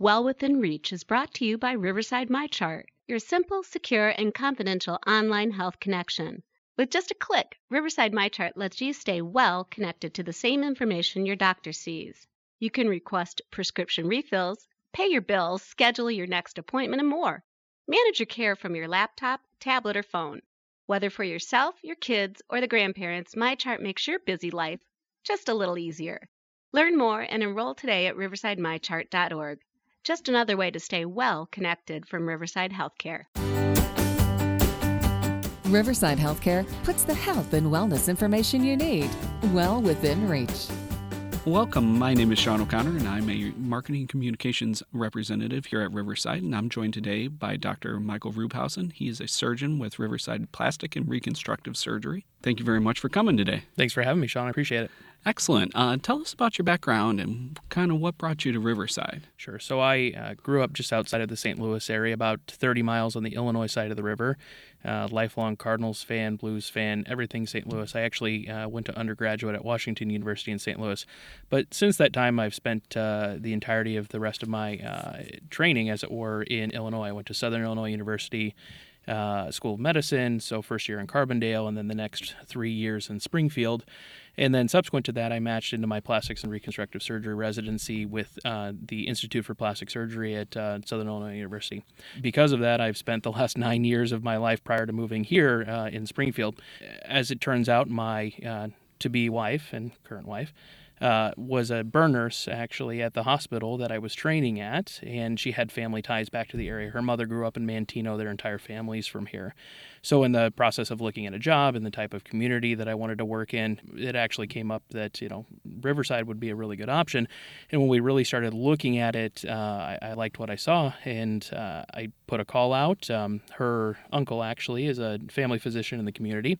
Well Within Reach is brought to you by Riverside MyChart, your simple, secure, and confidential online health connection. With just a click, Riverside MyChart lets you stay well connected to the same information your doctor sees. You can request prescription refills, pay your bills, schedule your next appointment, and more. Manage your care from your laptop, tablet, or phone. Whether for yourself, your kids, or the grandparents, MyChart makes your busy life just a little easier. Learn more and enroll today at riversidemychart.org. Just another way to stay well connected from Riverside Healthcare. Riverside Healthcare puts the health and wellness information you need well within reach. Welcome. My name is Sean O'Connor, and I'm a marketing communications representative here at Riverside. And I'm joined today by Dr. Michael Ruebhausen. He is a surgeon with Riverside Plastic and Reconstructive Surgery. Thank you very much for coming today. Thanks for having me, Sean. I appreciate it. Excellent. Uh, tell us about your background and kind of what brought you to Riverside. Sure. So I uh, grew up just outside of the St. Louis area, about 30 miles on the Illinois side of the river. Uh, lifelong Cardinals fan, Blues fan, everything St. Louis. I actually uh, went to undergraduate at Washington University in St. Louis. But since that time, I've spent uh, the entirety of the rest of my uh, training, as it were, in Illinois. I went to Southern Illinois University. Uh, School of Medicine, so first year in Carbondale, and then the next three years in Springfield. And then subsequent to that, I matched into my plastics and reconstructive surgery residency with uh, the Institute for Plastic Surgery at uh, Southern Illinois University. Because of that, I've spent the last nine years of my life prior to moving here uh, in Springfield. As it turns out, my uh, to be wife and current wife uh, was a burn nurse actually at the hospital that I was training at, and she had family ties back to the area. Her mother grew up in Manteno, their entire family's from here. So, in the process of looking at a job and the type of community that I wanted to work in, it actually came up that, you know, Riverside would be a really good option. And when we really started looking at it, uh, I, I, liked what I saw, and uh, I put a call out. Um, her uncle actually is a family physician in the community,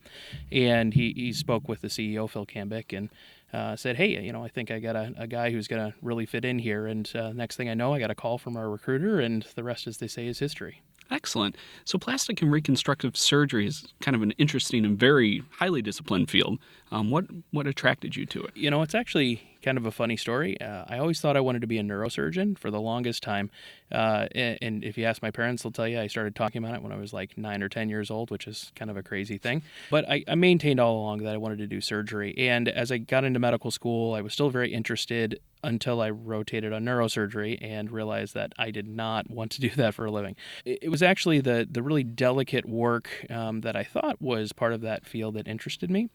and he, he spoke with the CEO, Phil Kambic, and uh, said, "Hey, you know, I think I got a, a guy who's going to really fit in here." And uh, next thing I know, I got a call from our recruiter, and the rest, as they say, is history. Excellent. So, plastic and reconstructive surgery is kind of an interesting and very highly disciplined field. Um, what what attracted you to it? You know, it's actually kind of a funny story. Uh, I always thought I wanted to be a neurosurgeon for the longest time. Uh, and, and, if you ask my parents, they'll tell you I started talking about it when I was like nine or 10 years old, which is kind of a crazy thing. But I, I maintained all along that I wanted to do surgery. And as I got into medical school, I was still very interested until I rotated on neurosurgery and realized that I did not want to do that for a living. It, was actually the, the really delicate work um, that I thought was part of that field that interested me.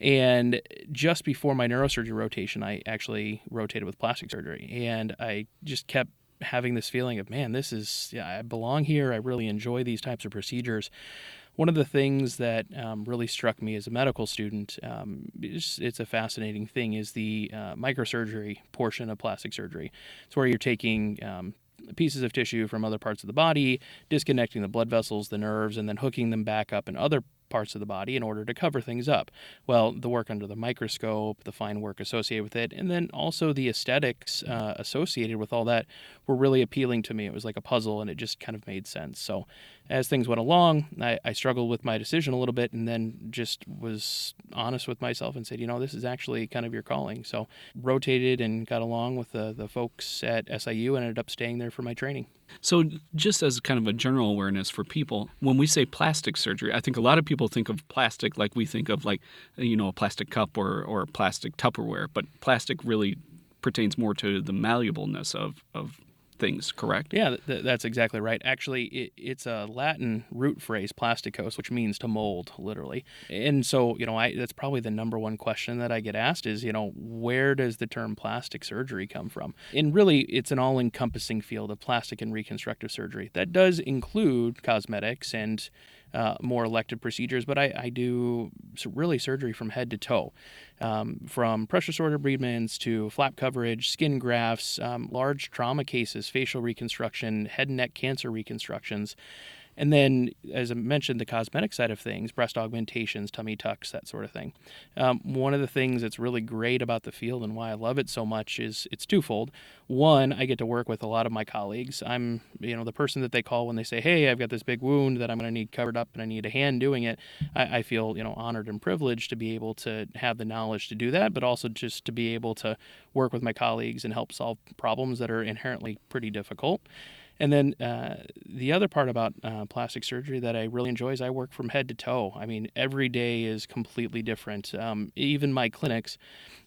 And just before my neurosurgery rotation, I actually rotated with plastic surgery. And I just kept having this feeling of, man, this is, yeah, I belong here. I really enjoy these types of procedures. One of the things that um, really struck me as a medical student, um, it's, it's, a fascinating thing, is the uh, microsurgery portion of plastic surgery. It's where you're taking um, pieces of tissue from other parts of the body, disconnecting the blood vessels, the nerves, and then hooking them back up in other parts of the body in order to cover things up. Well, the work under the microscope, the fine work associated with it, and then also the aesthetics uh, associated with all that were really appealing to me. It was like a puzzle and it just kind of made sense. So as things went along, I, I, struggled with my decision a little bit and then just was honest with myself and said, you know, this is actually kind of your calling. So rotated and got along with the, the folks at SIU and ended up staying there for my training. So, just as kind of a general awareness for people, when we say plastic surgery, I think a lot of people think of plastic like we think of like, you know, a plastic cup or, or plastic Tupperware, but plastic really pertains more to the malleableness of, of things, correct? Yeah, th- that's exactly right. Actually, it, it's a Latin root phrase, plasticos, which means to mold, literally. And so, you know, I, that's probably the number one question that I get asked is, you know, where does the term plastic surgery come from? And really, it's an all encompassing field of plastic and reconstructive surgery that does include cosmetics and uh, more elective procedures, but I, I, do really surgery from head to toe, um, from pressure sore debridements to flap coverage, skin grafts, um, large trauma cases, facial reconstruction, head and neck cancer reconstructions. And then, as I mentioned, the cosmetic side of things, breast augmentations, tummy tucks, that sort of thing. Um, one of the things that's really great about the field and why I love it so much is it's twofold. One, I get to work with a lot of my colleagues. I'm, you know, the person that they call when they say, "Hey, I've got this big wound that I'm going to need covered up and I need a hand doing it." I, I feel, you know, honored and privileged to be able to have the knowledge to do that, but also just to be able to work with my colleagues and help solve problems that are inherently pretty difficult. And then uh, the other part about uh, plastic surgery that I really enjoy is I work from head to toe. I mean, every day is completely different. Um, even my clinics,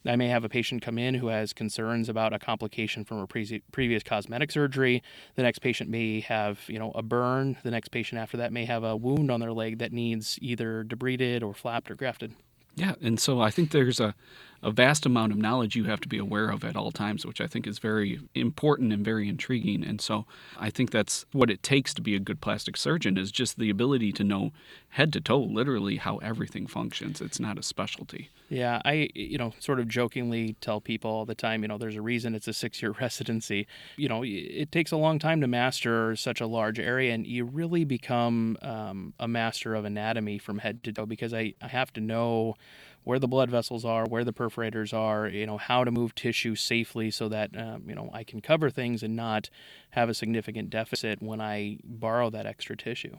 I may have a patient come in who has concerns about a complication from a pre- previous cosmetic surgery. The next patient may have, you know, a burn. The next patient after that may have a wound on their leg that needs either debrided or flapped or grafted. Yeah, and so I think there's a, a vast amount of knowledge you have to be aware of at all times, which I think is very important and very intriguing. And so I think that's what it takes to be a good plastic surgeon is just the ability to know head to toe, literally how everything functions. It's not a specialty. Yeah, I you know sort of jokingly tell people all the time, you know, there's a reason it's a six-year residency. You know, it takes a long time to master such a large area, and you really become um, a master of anatomy from head to toe because I, I have to know where the blood vessels are, where the perforators are, you know, how to move tissue safely so that, um, you know, I can cover things and not have a significant deficit when I borrow that extra tissue.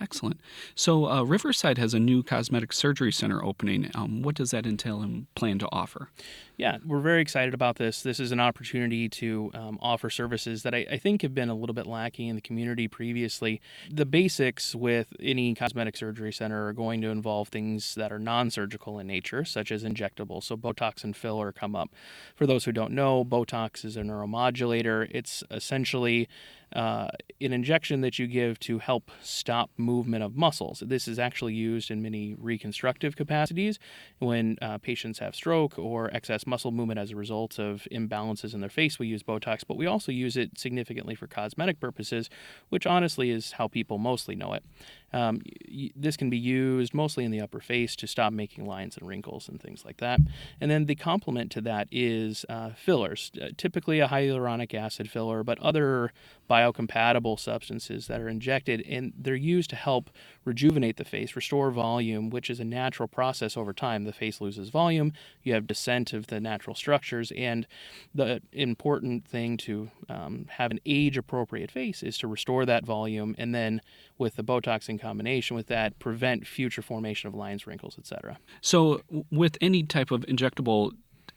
Excellent. So, uh, Riverside has a new cosmetic surgery center opening. Um, what does that entail and plan to offer? Yeah, we're very excited about this. This is an opportunity to um, offer services that I, I, think have been a little bit lacking in the community previously. The basics with any cosmetic surgery center are going to involve things that are non surgical in nature, such as injectables. So, Botox and filler come up. For those who don't know, Botox is a neuromodulator, it's essentially uh, an injection that you give to help stop movement of muscles. This is actually used in many reconstructive capacities when uh, patients have stroke or excess muscle movement as a result of imbalances in their face. We use Botox, but we also use it significantly for cosmetic purposes, which honestly is how people mostly know it. Um, y- this can be used mostly in the upper face to stop making lines and wrinkles and things like that. And then the complement to that is uh, fillers, uh, typically a hyaluronic acid filler, but other biocompatible substances that are injected, and they're used to help rejuvenate the face, restore volume, which is a natural process over time. The face loses volume, you have descent of the natural structures, and the important thing to um, have an age appropriate face is to restore that volume and then with the Botox in combination with that, prevent future formation of lines, wrinkles, etc. So, with any type of injectable,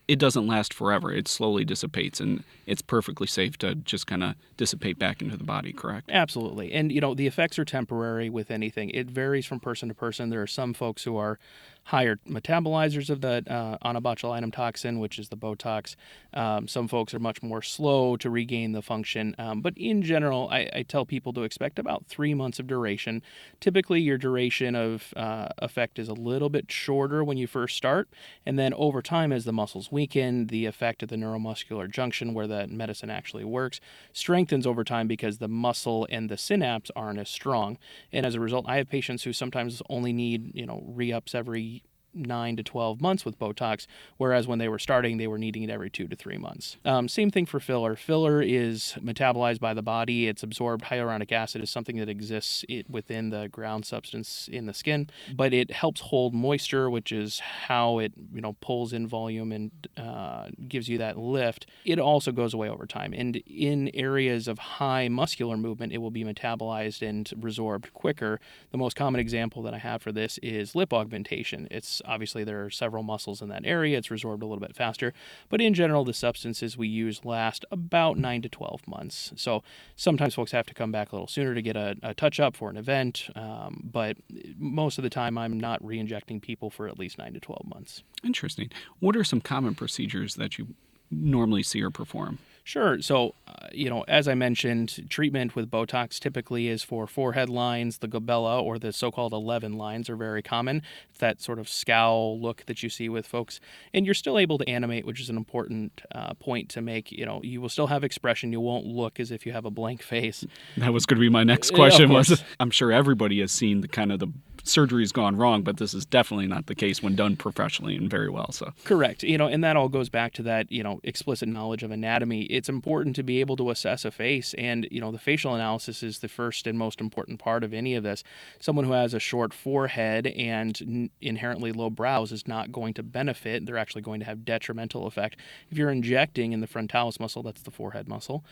it doesn't last forever. It slowly dissipates, and it's perfectly safe to just kind of dissipate back into the body, correct? Absolutely. And, you know, the effects are temporary with anything. It varies from person to person. There are some folks who are higher metabolizers of the uh, onabotulinum toxin, which is the Botox. Um, some folks are much more slow to regain the function. Um, but in general, I, I, tell people to expect about three months of duration. Typically, your duration of uh, effect is a little bit shorter when you first start. And then over time, as the muscles weaken, the effect of the neuromuscular junction, where the medicine actually works, strengthens over time because the muscle and the synapse aren't as strong. And as a result, I have patients who sometimes only need, you know, re ups every nine to 12 months with Botox, whereas when they were starting, they were needing it every two to three months. Um, same thing for filler. Filler is metabolized by the body, it's absorbed. Hyaluronic acid is something that exists within the ground substance in the skin, but it helps hold moisture, which is how it you know pulls in volume and uh, gives you that lift. It also goes away over time. And in areas of high muscular movement, it will be metabolized and resorbed quicker. The most common example that I have for this is lip augmentation. It's obviously there are several muscles in that area. It's resorbed a little bit faster. But in general, the substances we use last about 9 to 12 months. So sometimes folks have to come back a little sooner to get a, a touch up for an event. Um, but most of the time, I'm not re injecting people for at least 9 to 12 months. Interesting. What are some common procedures that you normally see or perform? Sure. So, uh, you know, as I mentioned, treatment with Botox typically is for forehead lines. The glabella or the so called 11 lines are very common. It's that sort of scowl look that you see with folks. And you're still able to animate, which is an important uh, point to make. You know, you will still have expression. You won't look as if you have a blank face. That was going to be my next question. was I'm sure everybody has seen the kind of the surgery's gone wrong, but this is definitely not the case when done professionally and very well. So correct, you know, and that all goes back to that you know explicit knowledge of anatomy. It's important to be able to assess a face, and you know the facial analysis is the first and most important part of any of this. Someone who has a short forehead and inherently low brows is not going to benefit. They're actually going to have detrimental effect if you're injecting in the frontalis muscle. That's the forehead muscle.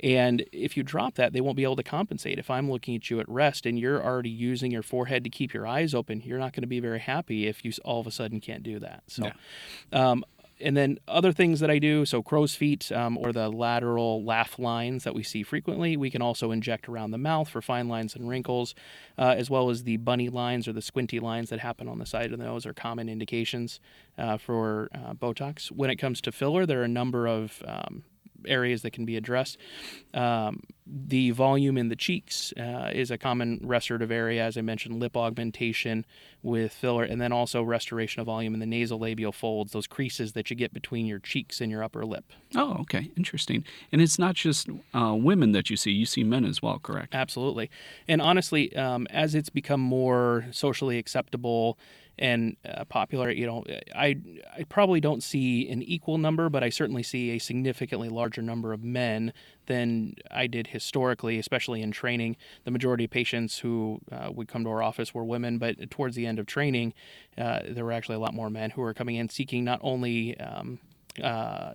And if you drop that, they won't be able to compensate. If I'm looking at you at rest and you're already using your forehead to keep your eyes open, you're not going to be very happy if you all of a sudden can't do that. So, yeah. um, and then other things that I do, so crow's feet um, or the lateral laugh lines that we see frequently, we can also inject around the mouth for fine lines and wrinkles, uh, as well as the bunny lines or the squinty lines that happen on the side of the nose are common indications uh, for uh, Botox. When it comes to filler, there are a number of um, areas that can be addressed. Um, the volume in the cheeks uh, is a common restorative area, as I mentioned, lip augmentation with filler, and then also restoration of volume in the nasolabial folds, those creases that you get between your cheeks and your upper lip. Oh, okay, interesting. And it's not just uh, women that you see; you see men as well, correct? Absolutely. And honestly, um, as it's become more socially acceptable and uh, popular. You know, I I probably don't see an equal number, but I certainly see a significantly larger number of men than I did historically, especially in training. The majority of patients who uh, would come to our office were women, but towards the end of training, uh, there were actually a lot more men who were coming in seeking not only um, uh,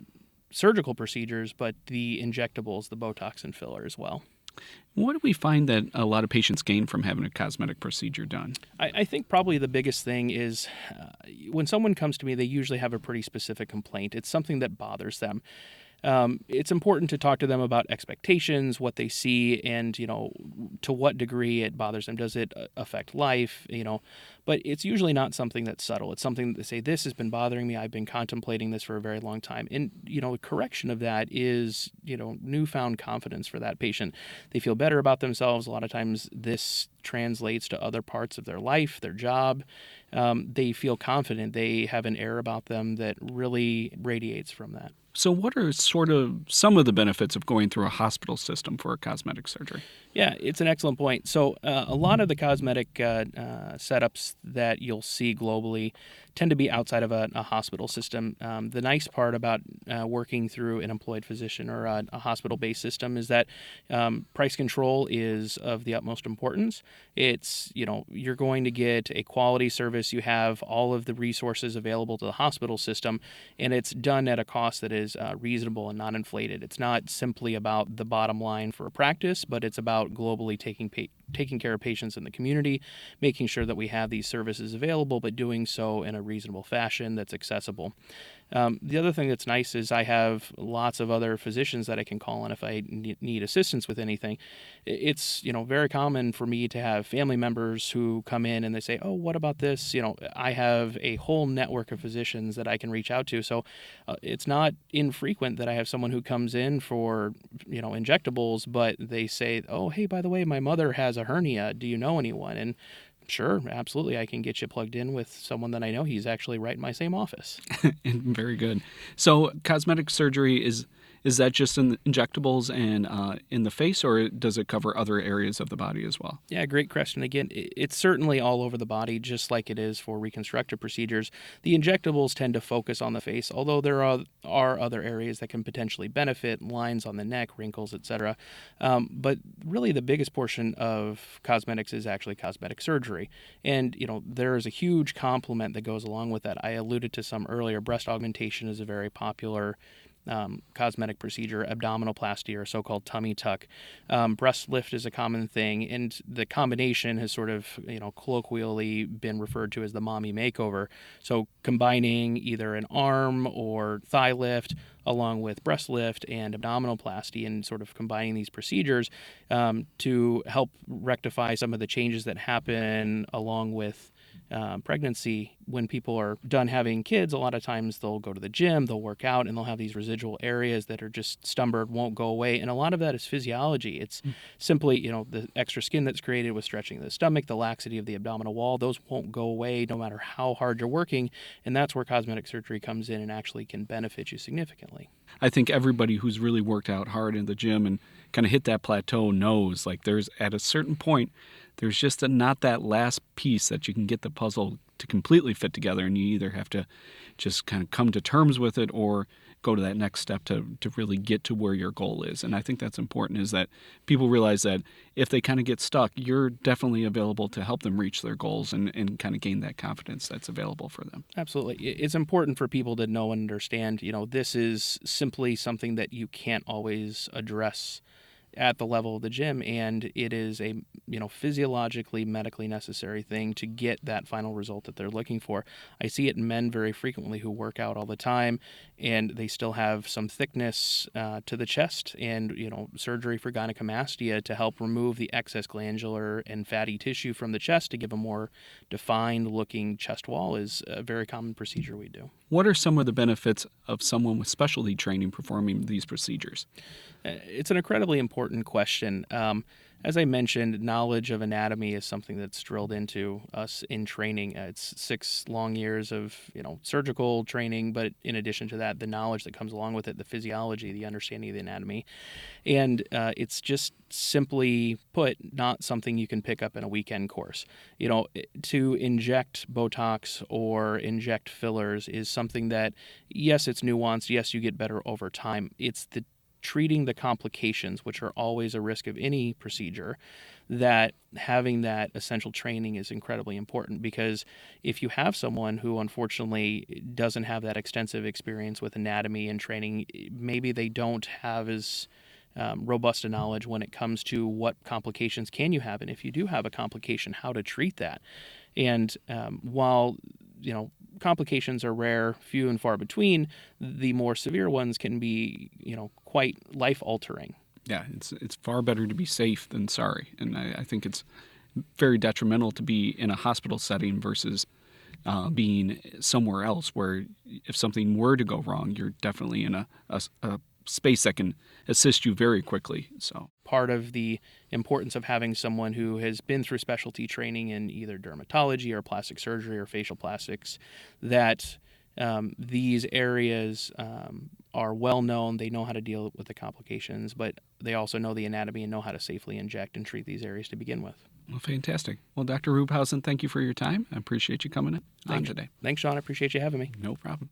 surgical procedures, but the injectables, the Botox and filler as well. What do we find that a lot of patients gain from having a cosmetic procedure done? I, I think probably the biggest thing is uh, when someone comes to me, they usually have a pretty specific complaint. It's something that bothers them um, it's important to talk to them about expectations, what they see, and you know to what degree it bothers them. Does it uh, affect life? You know, but it's usually not something that's subtle. It's something that they say this has been bothering me. I've been contemplating this for a very long time, and you know, the correction of that is you know newfound confidence for that patient. They feel better about themselves. A lot of times, this translates to other parts of their life, their job. Um, they feel confident. They have an air about them that really radiates from that. So, what are sort of some of the benefits of going through a hospital system for a cosmetic surgery? Yeah, it's an excellent point. So, uh, a lot of the cosmetic uh, uh, setups that you'll see globally tend to be outside of a, a hospital system. Um, the nice part about uh, working through an employed physician or a, a hospital based system is that um, price control is of the utmost importance. It's, you know, you're going to get a quality service, you have all of the resources available to the hospital system, and it's done at a cost that is uh, reasonable and not inflated. It's not simply about the bottom line for a practice, but it's about globally taking pa- taking care of patients in the community, making sure that we have these services available, but doing so in a reasonable fashion that's accessible. Um, the other thing that's nice is I have lots of other physicians that I can call on if I need assistance with anything. It's you know very common for me to have family members who come in and they say, "Oh, what about this?" You know, I have a whole network of physicians that I can reach out to. So uh, it's not infrequent that I have someone who comes in for you know injectables, but they say, "Oh, hey, by the way, my mother has a hernia. Do you know anyone?" And Sure, absolutely. I can get you plugged in with someone that I know. He's actually right in my same office. Very good. So, cosmetic surgery is is that just in injectables and uh, in the face, or does it cover other areas of the body as well? Yeah, great question. Again, it's certainly all over the body, just like it is for reconstructive procedures. The injectables tend to focus on the face, although there are, are other areas that can potentially benefit, lines on the neck, wrinkles, etc. Um, but really, the biggest portion of cosmetics is actually cosmetic surgery, and you know there is a huge complement that goes along with that. I alluded to some earlier. Breast augmentation is a very popular um, cosmetic procedure, abdominoplasty or so-called tummy tuck. Um, breast lift is a common thing, and the combination has sort of, you know, colloquially been referred to as the mommy makeover. So combining either an arm or thigh lift along with breast lift and abdominoplasty and sort of combining these procedures um, to help rectify some of the changes that happen along with uh, pregnancy, when people are done having kids, a lot of times they'll go to the gym, they'll work out, and they'll have these residual areas that are just stubborn, won't go away. And a lot of that is physiology. It's mm. simply, you know, the extra skin that's created with stretching the stomach, the laxity of the abdominal wall, those won't go away no matter how hard you're working. And that's where cosmetic surgery comes in and actually can benefit you significantly. I think everybody who's really worked out hard in the gym and kind of hit that plateau knows like there's at a certain point there's just a, not that last piece that you can get the puzzle to completely fit together and you either have to just kind of come to terms with it or go to that next step to, to really get to where your goal is. And I think that's important is that people realize that if they kind of get stuck, you're definitely available to help them reach their goals and, and kind of gain that confidence that's available for them. Absolutely. It's important for people to know and understand, you know, this is simply something that you can't always address at the level of the gym and it is a you know physiologically medically necessary thing to get that final result that they're looking for. I see it in men very frequently who work out all the time and they still have some thickness uh, to the chest and you know surgery for gynecomastia to help remove the excess glandular and fatty tissue from the chest to give a more defined looking chest wall is a very common procedure we do. What are some of the benefits of someone with specialty training performing these procedures it's an incredibly important question. Um, as I mentioned, knowledge of anatomy is something that's drilled into us in training. Uh, it's six long years of you know surgical training, but in addition to that, the knowledge that comes along with it, the physiology, the understanding of the anatomy, and uh, it's just simply put, not something you can pick up in a weekend course. You know, to inject Botox or inject fillers is something that, yes, it's nuanced. Yes, you get better over time. It's the treating the complications, which are always a risk of any procedure, that having that essential training is incredibly important because if you have someone who unfortunately doesn't have that extensive experience with anatomy and training, maybe they don't have as um, robust a knowledge when it comes to what complications can you have, and if you do have a complication, how to treat that. And um, while you know complications are rare, few and far between. The more severe ones can be, you know, quite life altering. Yeah, it's it's far better to be safe than sorry, and I, I think it's very detrimental to be in a hospital setting versus uh, being somewhere else where if something were to go wrong, you're definitely in a, a, a space that can assist you very quickly. So part of the importance of having someone who has been through specialty training in either dermatology or plastic surgery or facial plastics that um, these areas um, are well known. They know how to deal with the complications, but they also know the anatomy and know how to safely inject and treat these areas to begin with. Well, fantastic. Well, Dr. Ruebhausen, thank you for your time. I appreciate you coming in Thanks, on today. Thanks, Sean. I appreciate you having me. No problem.